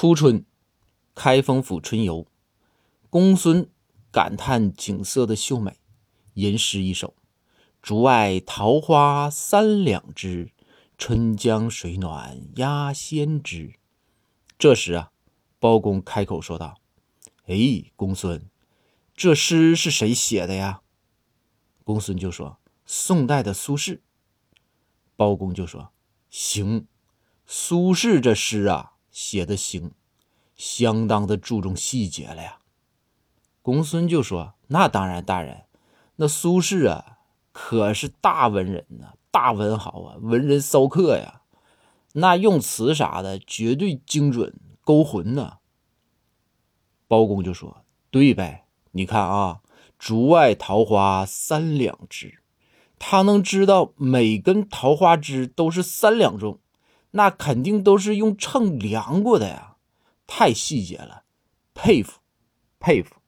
初春，开封府春游，公孙感叹景色的秀美，吟诗一首：“竹外桃花三两枝，春江水暖鸭先知。”这时啊，包公开口说道：“哎，公孙，这诗是谁写的呀？”公孙就说：“宋代的苏轼。”包公就说：“行，苏轼这诗啊。”写的行，相当的注重细节了呀。公孙就说：“那当然，大人，那苏轼啊，可是大文人呐，大文豪啊，文人骚客呀。那用词啥的，绝对精准勾魂呐。”包公就说：“对呗，你看啊，竹外桃花三两枝，他能知道每根桃花枝都是三两重。”那肯定都是用秤量过的呀，太细节了，佩服，佩服。